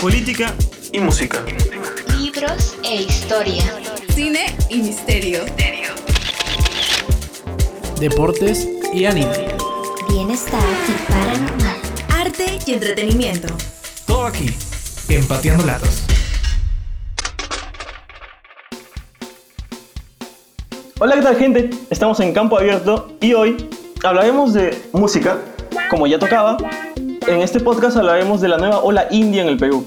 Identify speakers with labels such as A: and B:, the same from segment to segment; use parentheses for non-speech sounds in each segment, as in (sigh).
A: política y música.
B: Libros e historia.
C: Cine y misterio.
D: Deportes y anime.
B: Bienestar y paranormal.
C: Arte y entretenimiento.
D: Todo aquí, empateando latas.
A: Hola, ¿qué tal gente? Estamos en Campo Abierto y hoy hablaremos de música, como ya tocaba. En este podcast hablaremos de la nueva ola india en el Perú.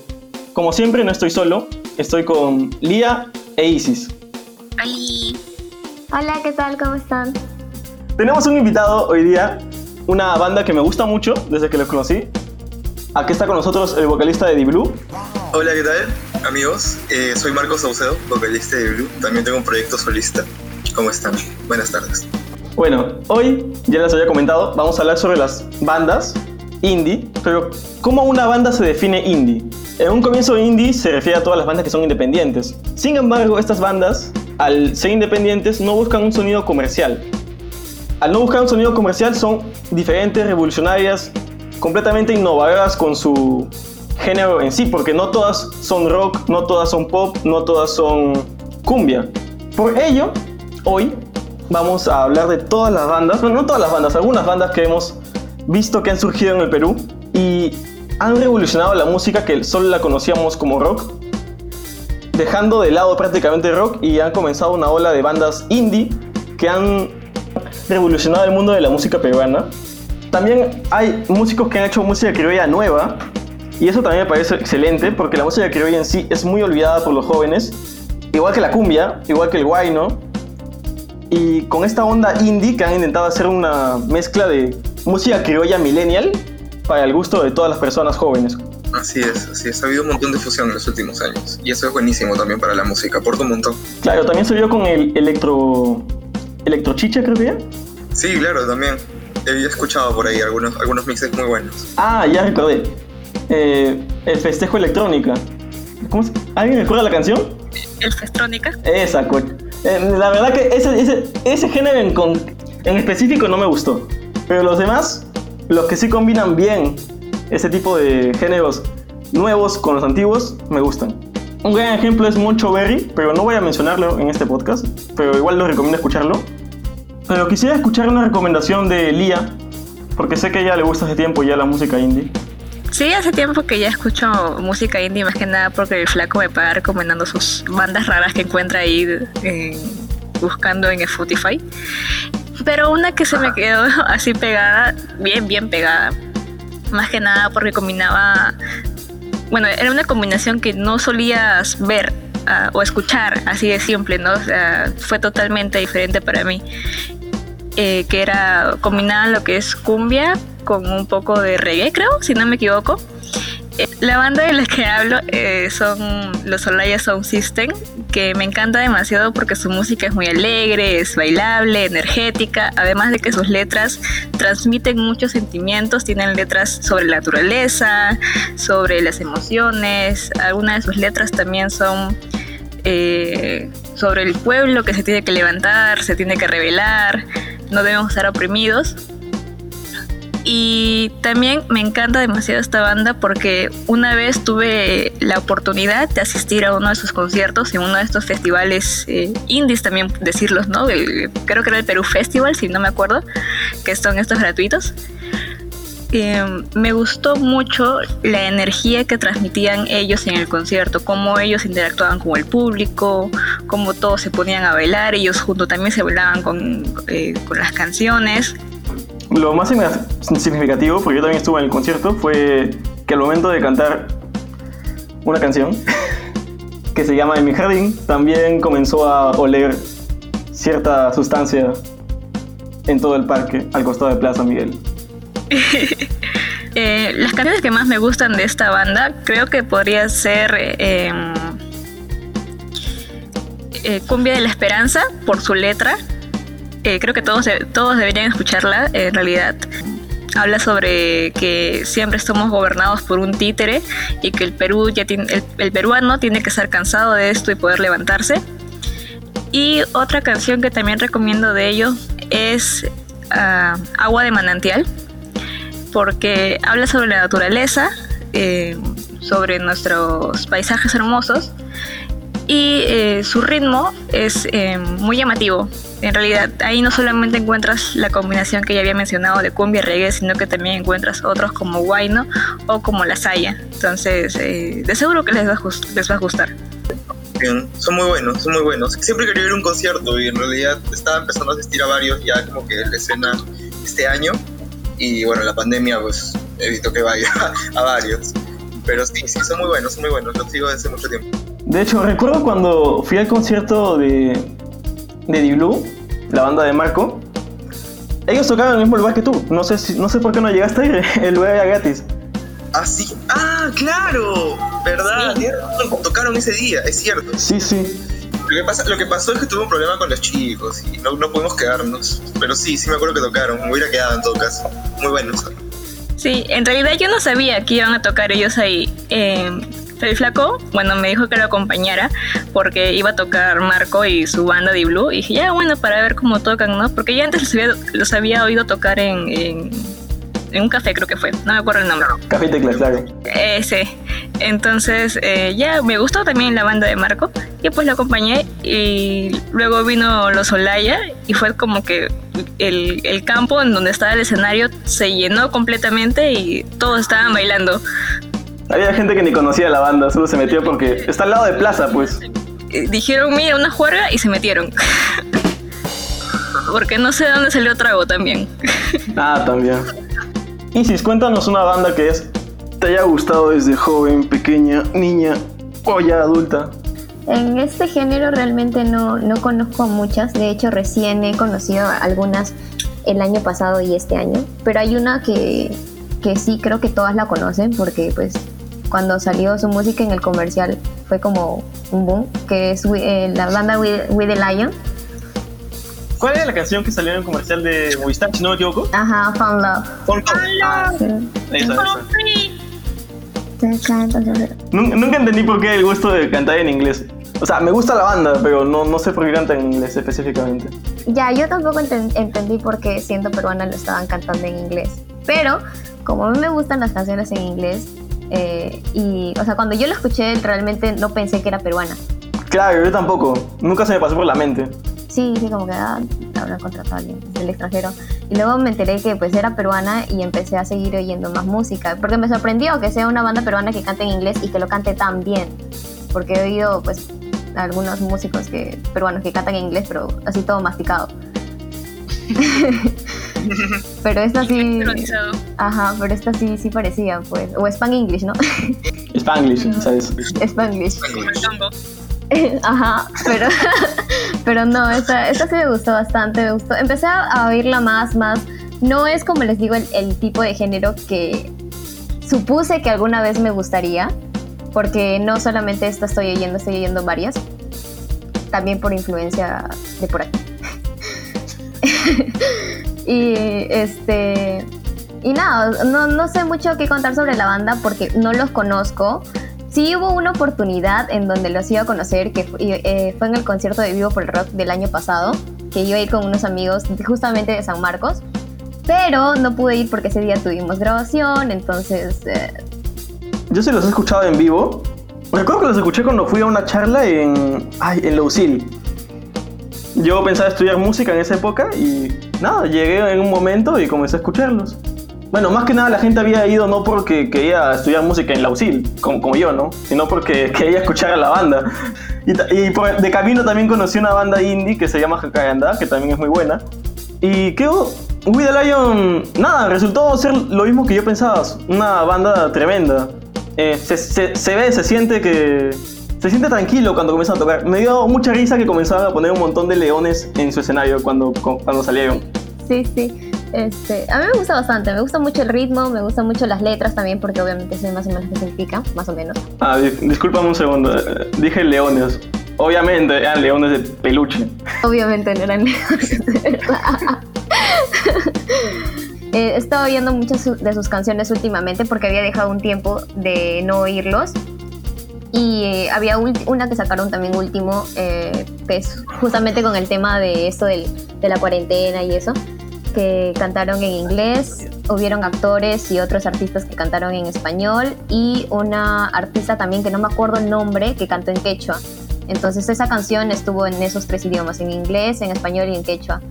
A: Como siempre, no estoy solo, estoy con Lía e Isis.
E: Hola, ¿qué tal? ¿Cómo están?
A: Tenemos un invitado hoy día, una banda que me gusta mucho desde que los conocí. Aquí está con nosotros el vocalista de The Blue.
F: Hola, ¿qué tal? Amigos, Eh, soy Marcos Saucedo, vocalista de Blue. También tengo un proyecto solista. ¿Cómo están? Buenas tardes.
A: Bueno, hoy, ya les había comentado, vamos a hablar sobre las bandas indie, pero ¿cómo una banda se define indie? En un comienzo indie se refiere a todas las bandas que son independientes. Sin embargo, estas bandas, al ser independientes, no buscan un sonido comercial. Al no buscar un sonido comercial, son diferentes, revolucionarias, completamente innovadoras con su género en sí, porque no todas son rock, no todas son pop, no todas son cumbia. Por ello, hoy vamos a hablar de todas las bandas, bueno, no todas las bandas, algunas bandas que hemos visto que han surgido en el Perú y han revolucionado la música que solo la conocíamos como rock, dejando de lado prácticamente rock y han comenzado una ola de bandas indie que han revolucionado el mundo de la música peruana. También hay músicos que han hecho música criolla nueva y eso también me parece excelente porque la música criolla en sí es muy olvidada por los jóvenes, igual que la cumbia, igual que el guayno. Y con esta onda indie que han intentado hacer una mezcla de música criolla millennial para el gusto de todas las personas jóvenes.
F: Así es, así es. Ha habido un montón de fusión en los últimos años. Y eso es buenísimo también para la música. Aporta un montón.
A: Claro, también se vio con el electro... Electrochicha creo que era.
F: Sí, claro, también. He escuchado por ahí algunos, algunos mixes muy buenos.
A: Ah, ya recordé. Eh, el festejo electrónica. ¿Cómo se- ¿Alguien recuerda la canción?
G: el Festrónica.
A: Esa, coño. Eh, la verdad que ese, ese, ese género en, con- en específico no me gustó. Pero los demás, los que sí combinan bien ese tipo de géneros nuevos con los antiguos, me gustan. Un gran ejemplo es Moncho Berry, pero no voy a mencionarlo en este podcast, pero igual lo recomiendo escucharlo. Pero quisiera escuchar una recomendación de Lía, porque sé que ella le gusta hace tiempo ya la música indie.
G: Sí, hace tiempo que ya escucho música indie, más que nada porque el flaco me paga recomendando sus bandas raras que encuentra ahí eh, buscando en Spotify. Pero una que se me quedó (laughs) así pegada, bien, bien pegada. Más que nada porque combinaba. Bueno, era una combinación que no solías ver ah, o escuchar así de simple, ¿no? O sea, fue totalmente diferente para mí. eh, que era combinar lo que es cumbia con un poco de reggae, creo, si no me equivoco. La banda de la que hablo eh, son los Olaya Sound System, que me encanta demasiado porque su música es muy alegre, es bailable, energética, además de que sus letras transmiten muchos sentimientos, tienen letras sobre la naturaleza, sobre las emociones, algunas de sus letras también son eh, sobre el pueblo que se tiene que levantar, se tiene que rebelar, no debemos estar oprimidos. Y también me encanta demasiado esta banda porque una vez tuve la oportunidad de asistir a uno de sus conciertos en uno de estos festivales eh, indies también decirlos, ¿no? El- creo que era el Perú Festival, si no me acuerdo, que son estos gratuitos. Eh, me gustó mucho la energía que transmitían ellos en el concierto, cómo ellos interactuaban con el público, cómo todos se ponían a bailar, ellos junto también se bailaban con, eh, con las canciones.
A: Lo más significativo, porque yo también estuve en el concierto, fue que al momento de cantar una canción (laughs) que se llama En mi jardín, también comenzó a oler cierta sustancia en todo el parque al costado de Plaza Miguel. (laughs)
G: Eh, las canciones que más me gustan de esta banda creo que podría ser em, eh, Cumbia de la Esperanza por su letra. Eh, creo que todos, todos deberían escucharla en realidad. Habla sobre que siempre estamos gobernados por un títere y que el Perú ya tiene, el, el peruano tiene que estar cansado de esto y poder levantarse. Y otra canción que también recomiendo de ellos es ah, Agua de Manantial porque habla sobre la naturaleza, eh, sobre nuestros paisajes hermosos y eh, su ritmo es eh, muy llamativo. En realidad ahí no solamente encuentras la combinación que ya había mencionado de cumbia y reggae, sino que también encuentras otros como Guayno o como La Saya. Entonces, eh, de seguro que les va, a les va a gustar.
F: Bien, son muy buenos, son muy buenos. Siempre quería ir a un concierto y en realidad estaba empezando a asistir a varios ya como que la escena este año y bueno, la pandemia pues evitó que vaya (laughs) a varios. Pero sí, sí, son muy buenos, son muy buenos, los sigo desde mucho tiempo.
A: De hecho, recuerdo cuando fui al concierto de, de The Blue, la banda de Marco. Ellos tocaban en el mismo lugar que tú. No sé, si, no sé por qué no llegaste a ir. (laughs) El lugar era gratis.
F: Ah, sí, ah, claro, verdad, tocaron ese día, es cierto.
A: Sí, sí.
F: Lo que, pasa, lo que pasó es que tuve un problema con los chicos y no, no pudimos quedarnos. Pero sí, sí me acuerdo que tocaron, me hubiera quedado en todo caso. Muy buenos.
G: Sí, en realidad yo no sabía que iban a tocar ellos ahí. Eh, el flaco, bueno, me dijo que lo acompañara porque iba a tocar Marco y su banda de Blue. Y dije, ya, bueno, para ver cómo tocan, ¿no? Porque ya antes los había, los había oído tocar en, en, en un café, creo que fue. No me acuerdo el nombre.
A: Café teclas, claro.
G: Ese. Entonces, eh, ya me gustó también la banda de Marco. Y pues lo acompañé. Y luego vino los Olaya. Y fue como que el, el campo en donde estaba el escenario se llenó completamente y todos estaban bailando.
A: Había gente que ni conocía la banda, solo se metió porque está al lado de plaza, pues.
G: Eh, Dijeron, mira, una juerga y se metieron. (laughs) Porque no sé de dónde salió trago también. (laughs)
A: Ah, también. Isis, cuéntanos una banda que es te haya gustado desde joven, pequeña, niña o ya adulta.
E: En este género realmente no, no conozco muchas, de hecho recién he conocido algunas el año pasado y este año, pero hay una que, que sí creo que todas la conocen porque pues cuando salió su música en el comercial fue como un boom, que es eh, la banda We, We the Lion.
A: ¿Cuál era la canción que salió en el comercial de Movistar, si no me equivoco?
E: Ajá, Found Love.
F: Por
E: Sí.
A: Esa, esa.
E: Entonces,
A: Nun- Nunca entendí por qué el gusto de cantar en inglés. O sea, me gusta la banda, pero no, no sé por qué canta en inglés específicamente.
E: Ya, yo tampoco enten- entendí por qué siendo peruana lo estaban cantando en inglés. Pero, como a mí me gustan las canciones en inglés, eh, y, o sea, cuando yo lo escuché, realmente no pensé que era peruana.
A: Claro, yo tampoco. Nunca se me pasó por la mente.
E: Sí, sí, como que ah, habrán contratado a alguien del extranjero. Y luego me enteré que pues era peruana y empecé a seguir oyendo más música. Porque me sorprendió que sea una banda peruana que cante en inglés y que lo cante tan bien. Porque he oído pues algunos músicos que, peruanos que cantan en inglés, pero así todo masticado. (laughs) pero esta sí... Ajá, pero esta sí, sí parecía, pues. O Span English, ¿no?
A: Spanglish, ¿sabes?
E: Spanglish. (laughs) Ajá, pero, (laughs) pero no, esta, esta sí me gustó bastante, me gustó. Empecé a, a oírla más, más. No es como les digo el, el tipo de género que supuse que alguna vez me gustaría, porque no solamente esta estoy oyendo, estoy oyendo varias, también por influencia de por aquí. (laughs) y este. Y nada, no, no sé mucho qué contar sobre la banda porque no los conozco. Sí hubo una oportunidad en donde los iba a conocer, que fu- y, eh, fue en el concierto de Vivo por el Rock del año pasado, que iba a ir con unos amigos justamente de San Marcos, pero no pude ir porque ese día tuvimos grabación, entonces... eh,
A: Yo sí los he escuchado en vivo. Recuerdo que los escuché cuando fui a una charla en. Ay, en Lausil. Yo pensaba estudiar música en esa época y nada, llegué en un momento y comencé a escucharlos. Bueno, más que nada la gente había ido no porque quería estudiar música en Lausil, como, como yo, ¿no? Sino porque (laughs) quería escuchar a la banda. Y, y por- de camino también conocí una banda indie que se llama Hakaganda, que también es muy buena. Y que We the Lion, nada, resultó ser lo mismo que yo pensaba, una banda tremenda. Eh, se, se- se ve, se siente que... Se siente tranquilo cuando comienzan a tocar. Me dio mucha risa que comenzaban a poner un montón de leones en su escenario cuando, cuando salieron.
E: sí, sí. Este, a mí me gusta bastante, me gusta mucho el ritmo, me gustan mucho las letras también, porque obviamente sé más o menos qué significa, más o menos.
A: Ah, di- discúlpame un segundo. Dije leones. Obviamente eran leones de peluche.
E: Obviamente no eran (laughs) leones, de verdad. (laughs) Eh, he estado oyendo muchas de sus canciones últimamente porque había dejado un tiempo de no oírlos. Y eh, había una que sacaron también último, eh, que es justamente con el tema de esto del- de la cuarentena y eso, que cantaron en inglés hubieron actores y otros artistas que cantaron en español y una artista también que no me acuerdo el nombre que cantó en quechua. Entonces esa canción estuvo en esos tres idiomas, en inglés, en español y en quechua.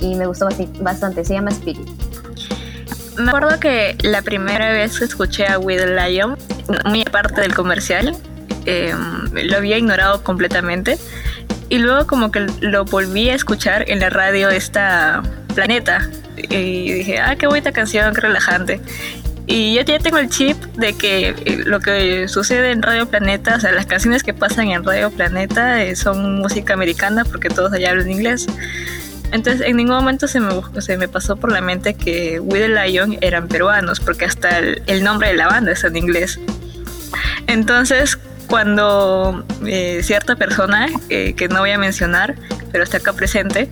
E: Y me gustó bastante, se llama Spirit.
G: Me acuerdo que la primera vez que escuché a With Lion, muy aparte del comercial, eh, lo había ignorado completamente. Y luego como que lo volví a escuchar en la radio esta Planeta. Y dije, ah, qué bonita canción, qué relajante. Y yo ya tengo el chip de que eh, lo que sucede en Radio Planeta, o sea, las canciones que pasan en Radio Planeta eh, son música americana porque todos allá hablan inglés. Entonces, en ningún momento se me, se me pasó por la mente que We the Lion eran peruanos, porque hasta el, el nombre de la banda está en inglés. Entonces, cuando eh, cierta persona, eh, que no voy a mencionar, pero está acá presente,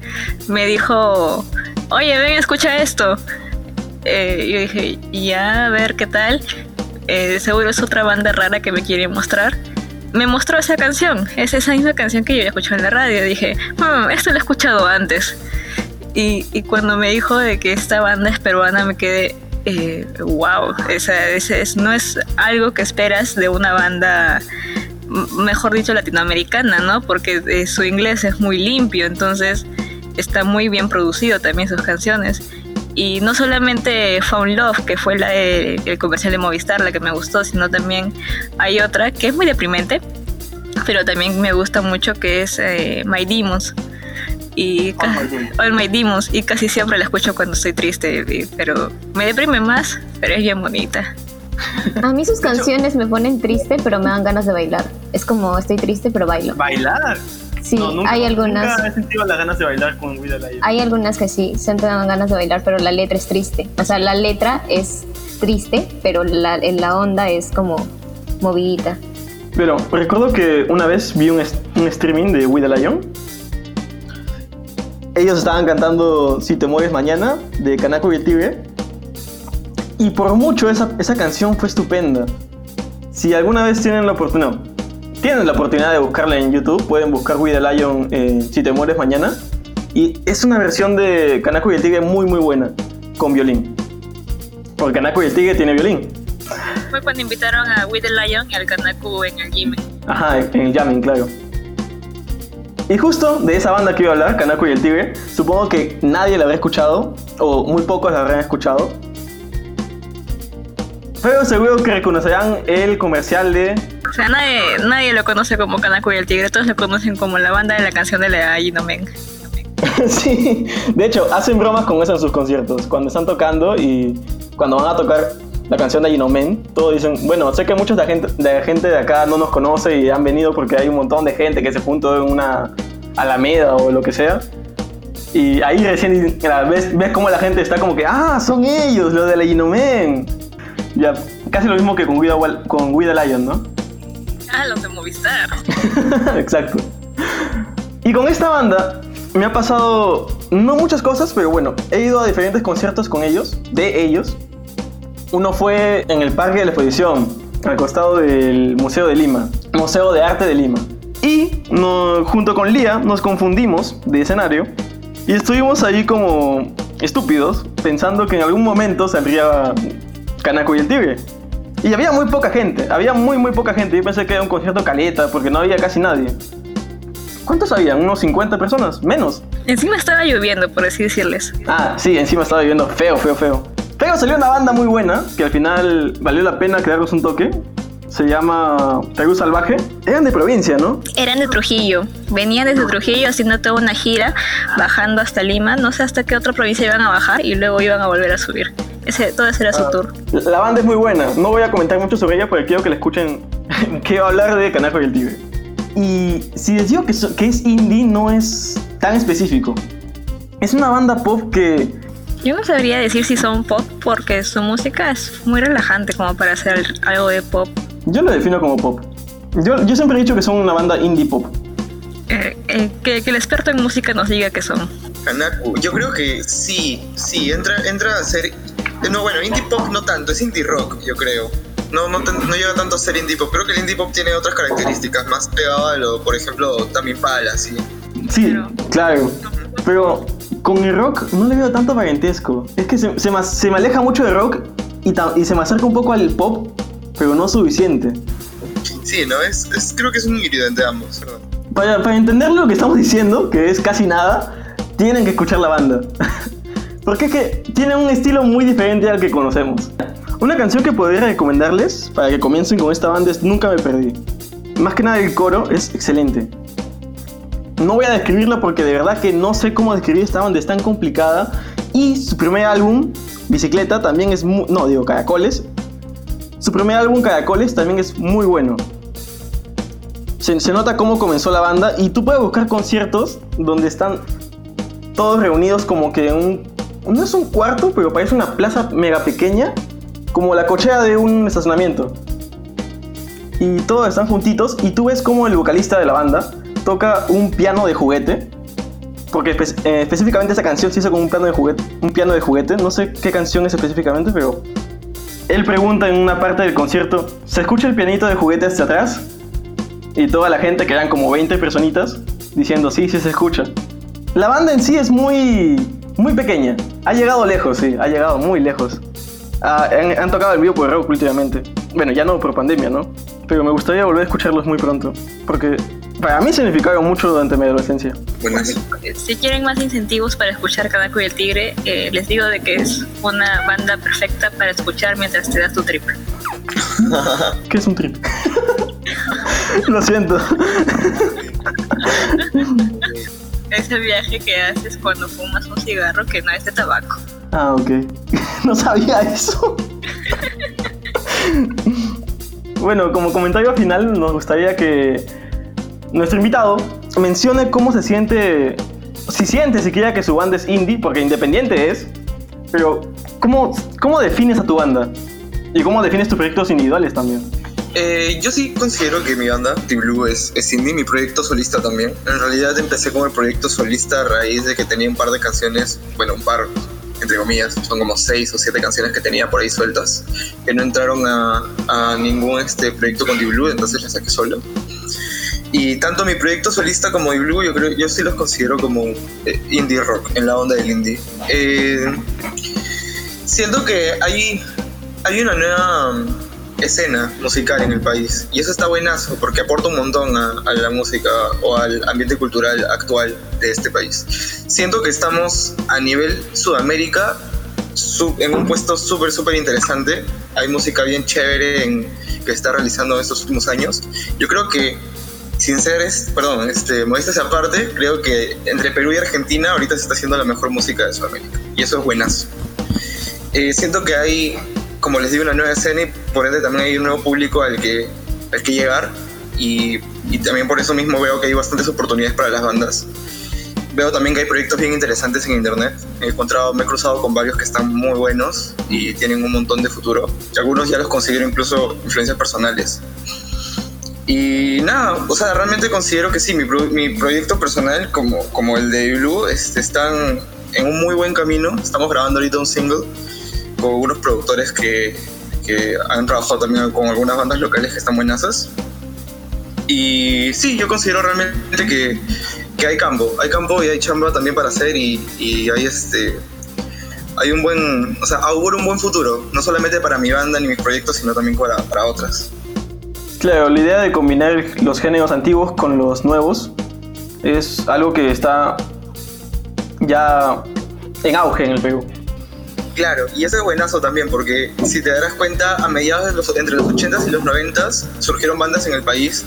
G: me dijo, oye, ven, escucha esto. Eh, yo dije, ya, a ver qué tal. Seguro es otra banda rara que me quiere mostrar. Me mostró esa canción, es esa misma canción que yo había escuchado en la radio. Dije, "Hmm, esto lo he escuchado antes. Y, y cuando me dijo de que esta banda es peruana, me quedé, eh, wow, esa, es, no es algo que esperas de una banda, mejor dicho, latinoamericana, ¿no? Porque eh, su inglés es muy limpio, entonces está muy bien producido también sus canciones. Y no solamente Found Love, que fue la de- el comercial de Movistar, la que me gustó, sino también hay otra que es muy deprimente, pero también me gusta mucho, que es eh, My Demons. Y All My Demons, (laughs) y casi siempre la escucho cuando estoy triste, pero me deprime más, pero es bien bonita.
E: A mí sus canciones me ponen triste, pero me dan ganas de bailar. Es como estoy triste, pero bailo.
A: ¿Bailar?
E: Sí,
A: No, nunca-
E: hay algunas.
A: Nunca he sentido las ganas de bailar con Lion.
E: Hay algunas que sí, siempre me dan ganas de bailar, pero la letra es triste. O sea, la letra es triste, pero la, en la onda es como movidita.
A: Pero recuerdo que una vez vi un, un streaming de the Lion. Ellos estaban cantando Si te mueres mañana de Kanako y el Tigre. Y por mucho esa, esa canción fue estupenda. Si alguna vez tienen la oportunidad, tienen la oportunidad de buscarla en YouTube, pueden buscar With the Lion eh, Si te mueres mañana. Y es una versión de Kanako y el Tigre muy muy buena, con violín. Porque Kanako y el Tigre tiene violín.
G: Fue cuando invitaron a With the Lion y al Kanaku en el gym.
A: Ajá, en el jamming, claro. Y justo de esa banda que iba a hablar, Kanako y el Tigre, supongo que nadie la habrá escuchado, o muy pocos la habrán escuchado. Pero seguro que reconocerán el comercial de...
G: O sea, nadie, nadie lo conoce como Kanaku y el Tigre, todos lo conocen como la banda de la canción de la Gino Men. (laughs)
A: sí, de hecho, hacen bromas con eso en sus conciertos, cuando están tocando y cuando van a tocar la canción de Ginomen, todos dicen, bueno, sé que muchos de la, gente, de la gente de acá no nos conoce y han venido porque hay un montón de gente que se juntó en una alameda o lo que sea. Y ahí recién ves, ves cómo la gente está como que, ah, son ellos, los de la Ginomen. Ya, casi lo mismo que con We the, con We the Lion, ¿no?
G: Ah, los de Movistar. (laughs)
A: Exacto. Y con esta banda me ha pasado no muchas cosas, pero bueno, he ido a diferentes conciertos con ellos, de ellos. Uno fue en el Parque de la Exposición, al costado del Museo de Lima, Museo de Arte de Lima. Y no- junto con Lía nos confundimos de escenario y estuvimos ahí como estúpidos, pensando que en algún momento saldría Kanako y el Tigre. Y había muy poca gente, había muy muy poca gente. Yo pensé que era un concierto caleta porque no había casi nadie. ¿Cuántos habían? ¿Unos 50 personas? Menos.
G: Encima estaba lloviendo, por así decirles.
A: Ah, sí, encima estaba viviendo feo, feo, feo. Pero salió una banda muy buena que al final valió la pena quedarnos un toque. Se llama Perú Salvaje. Eran de provincia, ¿no?
G: Eran de Trujillo, venían desde Trujillo haciendo toda una gira, bajando hasta Lima, no sé hasta qué otra provincia iban a bajar y luego iban a volver a subir. Ese, todo ese era su tour.
A: La banda es muy buena. No voy a comentar mucho sobre ella porque quiero que la escuchen. (laughs) quiero hablar de Canaco y el Tigre. Y si les digo que, so- que es indie, no es tan específico. Es una banda pop que
G: Yo no sabría decir si son pop porque su música es muy relajante como para hacer algo de pop.
A: yo lo defino como pop. Yo, yo siempre he dicho que son una banda indie pop.
G: Eh, eh, que, que el experto en música nos diga que son.
F: Kanaku, yo creo que sí, sí, entra, entra a ser. No, bueno, indie pop no tanto, es indie rock, yo creo. No, no, no llega tanto a ser indie pop. Creo que el indie pop tiene otras características, más pegado a lo, por ejemplo, también Pala, sí.
A: Sí,
G: Pero-
A: claro. Pero con el rock no le veo tanto parentesco. Es que se, se, me, se me aleja mucho del rock y, ta- y se me acerca un poco al pop, pero no suficiente.
F: Sí, ¿no? Es, es- creo que es un híbrido entre ambos.
A: Para, para entender lo que estamos diciendo, que es casi nada, tienen que escuchar la banda. (laughs) Porque es que tienen un estilo muy diferente al que conocemos. Una canción que podría recomendarles para que comiencen con esta banda es Nunca me perdí. Más que nada el coro es excelente. No voy a describirla porque de verdad que no sé cómo describir esta banda, es tan complicada. Y su primer álbum, Bicicleta, también es muy... No, digo, Caracoles. Su primer álbum, Caracoles, también es muy bueno. Se, nota cómo comenzó la banda y tú puedes buscar conciertos donde están todos reunidos como que en un... No es un cuarto, pero parece una plaza mega pequeña, como la cochera de un estacionamiento. Y todos están juntitos y tú ves como el vocalista de la banda toca un piano de juguete. Porque eh, específicamente esa canción se hizo con un piano de juguete. Un piano de juguete. No sé qué canción es específicamente, pero él pregunta en una parte del concierto, ¿se escucha el pianito de juguete hacia atrás? Y toda la gente, que eran como 20 personitas, diciendo, sí, sí se escucha. La banda en sí es muy, muy pequeña. Ha llegado lejos, sí, ha llegado muy lejos. Ah, han, han tocado el vivo por rock últimamente. Bueno, ya no por pandemia, ¿no? Pero me gustaría volver a escucharlos muy pronto. Porque para mí significaron mucho durante mi adolescencia.
F: Buenas.
G: Si quieren más incentivos para escuchar Kadako y el Tigre, eh, les digo de que es una banda perfecta para escuchar mientras te das tu trip. (laughs)
A: ¿Qué es un trip? (laughs) Lo siento.
G: Ese viaje que haces cuando fumas un cigarro que no es de tabaco.
A: Ah, ok. (laughs) No sabía eso. Bueno, como comentario final, nos gustaría que nuestro invitado mencione cómo se siente, si siente siquiera que su banda es indie, porque independiente es, pero ¿cómo, cómo defines a tu banda? Y cómo defines tus proyectos individuales también.
F: Eh, yo sí considero que mi banda, The Blue, es, indie, mi proyecto solista también. En realidad empecé con el proyecto solista a raíz de que tenía un par de canciones, bueno, un par, entre comillas, son como seis o siete canciones que tenía por ahí sueltas, que no entraron a, ningún este, proyecto con The Blue, entonces las saqué solo. Y tanto mi proyecto solista como The Blue, yo creo, yo sí los considero como eh, indie rock, en la onda del indie. Eh, siento que hay, hay una nueva mm, escena musical en el país y eso está buenazo porque aporta un montón a, a la música o al ambiente cultural actual de este país. Siento que estamos a nivel Sudamérica su- en un puesto súper, súper interesante. Hay música bien chévere en, que está realizando en estos últimos años. Yo creo que, sin ser, es- perdón, este, modestias aparte, creo que entre Perú y Argentina ahorita se está haciendo la mejor música de Sudamérica y eso es buenazo. Eh, siento que hay, como les digo, una nueva escena y por ende también hay un nuevo público al que, al que llegar y, y también por eso mismo veo que hay bastantes oportunidades para las bandas. Veo también que hay proyectos bien interesantes en internet. He encontrado, me he cruzado con varios que están muy buenos y tienen un montón de futuro. Algunos ya los considero incluso influencias personales. Y nada, o sea, realmente considero que sí, mi, pro- mi proyecto personal, como, como el de Blue, este, están en un muy buen camino. Estamos grabando ahorita un single con unos productores que, que han trabajado también con algunas bandas locales que están buenazas. Y sí, yo considero realmente que, que hay campo, hay campo y hay chamba también para hacer y, y hay este hay un buen, o sea, auguro un buen futuro, no solamente para mi banda ni mis proyectos, sino también para, para otras.
A: Claro, la idea de combinar los géneros antiguos con los nuevos es algo que está ya en auge en el Perú.
F: Claro, y eso es buenazo también, porque si te darás cuenta, a mediados de los, entre los 80s y los 90s surgieron bandas en el país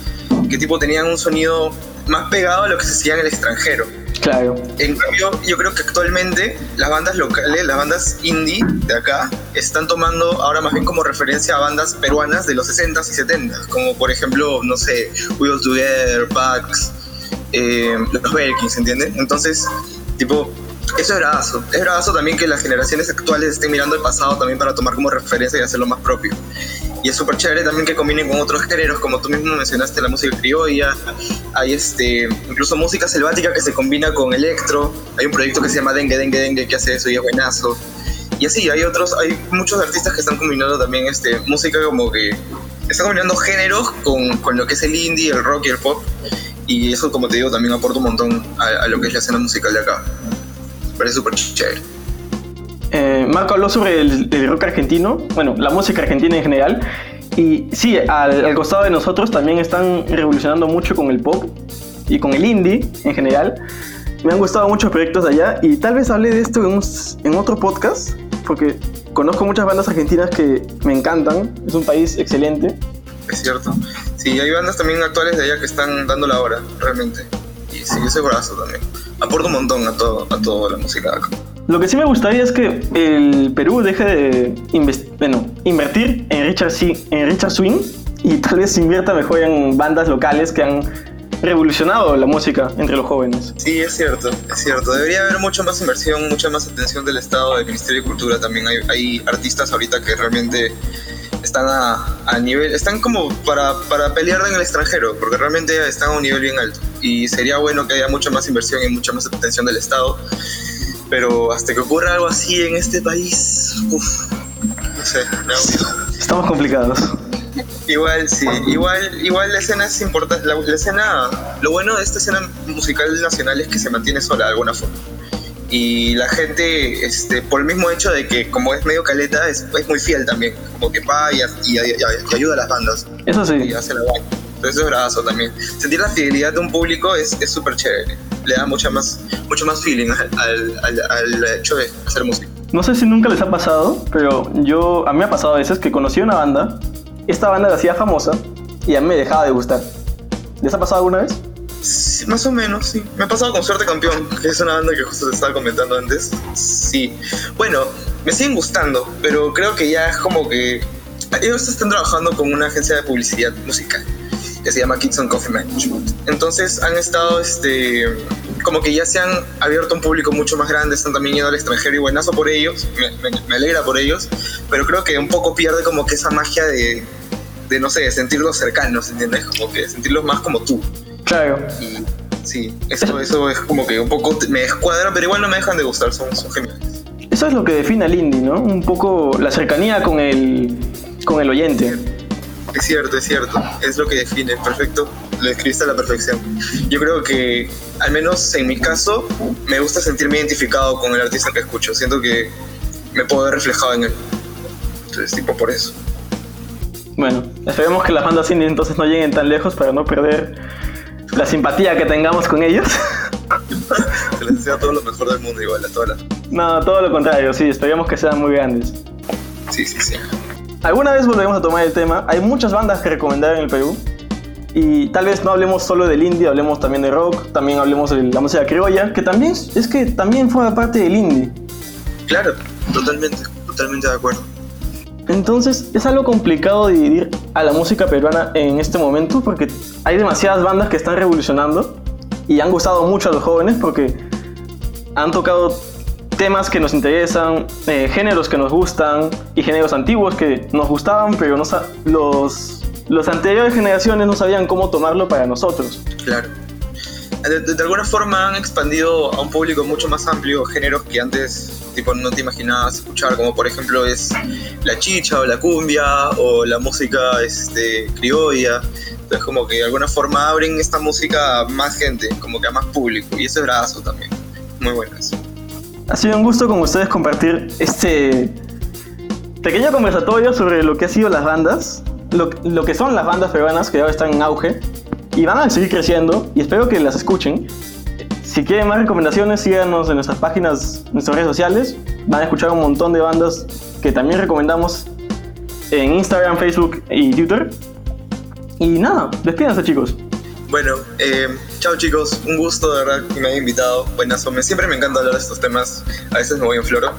F: que tipo tenían un sonido más pegado a lo que se hacía en el extranjero.
A: Claro.
F: En cambio, yo creo que actualmente las bandas locales, las bandas indie de acá, están tomando ahora más bien como referencia a bandas peruanas de los 60s y 70s, como por ejemplo, no sé, We All Together, Pax, eh, los Belkins, ¿entienden? Entonces, tipo, eso es bravazo. Es bravazo también que las generaciones actuales estén mirando el pasado también para tomar como referencia y hacerlo más propio. Y es súper chévere también que combinen con otros géneros, como tú mismo mencionaste, la música criolla, hay este, incluso música selvática que se combina con electro, hay un proyecto que se llama Dengue Dengue Dengue que hace eso y es buenazo. Y así, hay otros, hay muchos artistas que están combinando también este, música como que están combinando géneros con, con lo que es el indie, el rock y el pop. Y eso, como te digo, también aporta un montón a, a lo que es la escena musical de acá. parece súper chévere.
A: Eh, Marco habló sobre el, el rock argentino, bueno, la música argentina en general. Y sí, al, al costado de nosotros también están revolucionando mucho con el pop y con el indie en general. Me han gustado muchos proyectos de allá y tal vez hable de esto en, un- en otro podcast, porque conozco muchas bandas argentinas que me encantan. Es un país excelente.
F: Es cierto. Sí, hay bandas también actuales de allá que están dando la hora, realmente. Y sí, ese brazo también. Aporta un montón a todo, a toda la música acá.
A: Lo que sí me gustaría es que el Perú deje de bueno, invertir en Richard, en Richard Swing y tal vez invierta mejor en bandas locales que han revolucionado la música entre los jóvenes.
F: Sí, es cierto, es cierto. Debería haber mucha más inversión, mucha más atención del Estado, del Ministerio de Cultura también. Hay, hay artistas ahorita que realmente están a, a nivel, están como para, para pelear en el extranjero, porque realmente están a un nivel bien alto. Y sería bueno que haya mucha más inversión y mucha más atención del Estado. Pero hasta que ocurra algo así en este país, uff, no sé, miedo.
A: Estamos complicados.
F: Igual, sí, igual, igual la escena es importante. La, la escena, lo bueno de esta escena musical nacional es que se mantiene sola de alguna forma. Y la gente, este, por el mismo hecho de que como es medio caleta, es, es muy fiel también. Como que va y, y- y- y ayuda a las bandas
A: Eso
F: y
A: sí,
F: hace la. Entonces eso es bravazo también. Sentir la fidelidad de un público es es súper chévere. Le da mucha más, mucho más feeling al, al, al- al hecho de hacer música.
A: no sé si nunca les ha pasado, pero yo, a mí me ha pasado a veces que conocí una banda, esta banda la hacía famosa y a mí me dejaba de gustar. ¿Les ha pasado alguna vez?
F: Sí, más o menos, sí. Me ha pasado con Suerte Campeón, que es una banda que justo te estaba comentando antes. Sí. Bueno, me siguen gustando, pero creo que ya es como que. Ellos están trabajando con una agencia de publicidad musical que se llama Kids on Coffee Management. Entonces han estado, este. Como que ya se han abierto a un público mucho más grande, están también yendo al extranjero y buenazo por ellos, me, me- me alegra por ellos, pero creo que un poco pierde como que esa magia de, de no sé, de sentirlos cercanos, ¿entiendes? Como que sentirlos más como tú.
A: Claro.
F: Y sí, eso, eso es como que un poco me descuadra, pero igual no me dejan de gustar, son, son geniales.
A: Eso es lo que define al indie, ¿no? Un poco la cercanía con el, con el oyente.
F: Es cierto, es cierto, es lo que define, perfecto, lo describiste a la perfección. Yo creo que, al menos en mi caso, me gusta sentirme identificado con el artista que escucho, siento que me puedo ver reflejado en él. Entonces, tipo por eso.
A: Bueno, esperemos que las bandas indie entonces no lleguen tan lejos para no perder la simpatía que tengamos con ellos. (laughs)
F: Se les desea todo lo mejor del mundo igual, a todas las...
A: no, todo lo contrario, sí, esperemos que sean muy grandes.
F: Sí, sí, sí.
A: Alguna vez volveremos a tomar el tema. Hay muchas bandas que recomendar en el Perú. Y tal vez no hablemos solo del indie, hablemos también de rock, también hablemos de la música criolla, que también es que también forma parte del indie.
F: Claro, totalmente, totalmente de acuerdo.
A: Entonces es algo complicado dividir a la música peruana en este momento porque hay demasiadas bandas que están revolucionando y han gustado mucho a los jóvenes porque han tocado temas que nos interesan, eh, géneros que nos gustan y géneros antiguos que nos gustaban pero no los, los anteriores generaciones no sabían cómo tomarlo para nosotros.
F: Claro. De, de- de alguna forma han expandido a un público mucho más amplio géneros que antes tipo no te imaginabas escuchar, como por ejemplo es la chicha o la cumbia o la música este, criolla. Entonces como que de alguna forma abren esta música a más gente, como que a más público. Y eso es brazo también. Muy bueno eso.
A: Ha sido un gusto con ustedes compartir este pequeño conversatorio sobre lo que han sido las bandas, lo, que son las bandas peruanas que ahora están en auge y van a seguir creciendo y espero que las escuchen. Si quieren más recomendaciones, síganos en nuestras páginas, en nuestras redes sociales. Van a escuchar un montón de bandas que también recomendamos en Instagram, Facebook y Twitter. Y nada, despídanse chicos.
F: Bueno, eh, chao chicos, un gusto de verdad que me hayan invitado. Buenazo, me, siempre me encanta hablar de estos temas. A veces me voy en floro.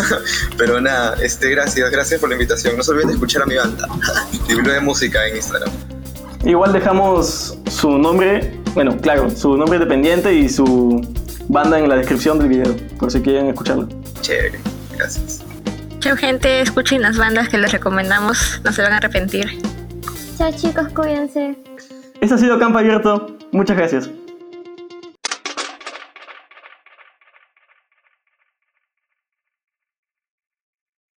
F: (laughs) Pero nada, este, gracias, gracias por la invitación. No se olviden de escuchar a mi banda, (laughs) Libro de Música en Instagram.
A: Igual dejamos su nombre, bueno, claro, su nombre dependiente y su banda en la descripción del video, por si quieren escucharlo.
F: Chévere, gracias.
G: Chao gente, escuchen las bandas que les recomendamos, no se van a arrepentir.
E: Chao chicos, cuídense.
A: Este ha sido Campo Abierto, muchas gracias.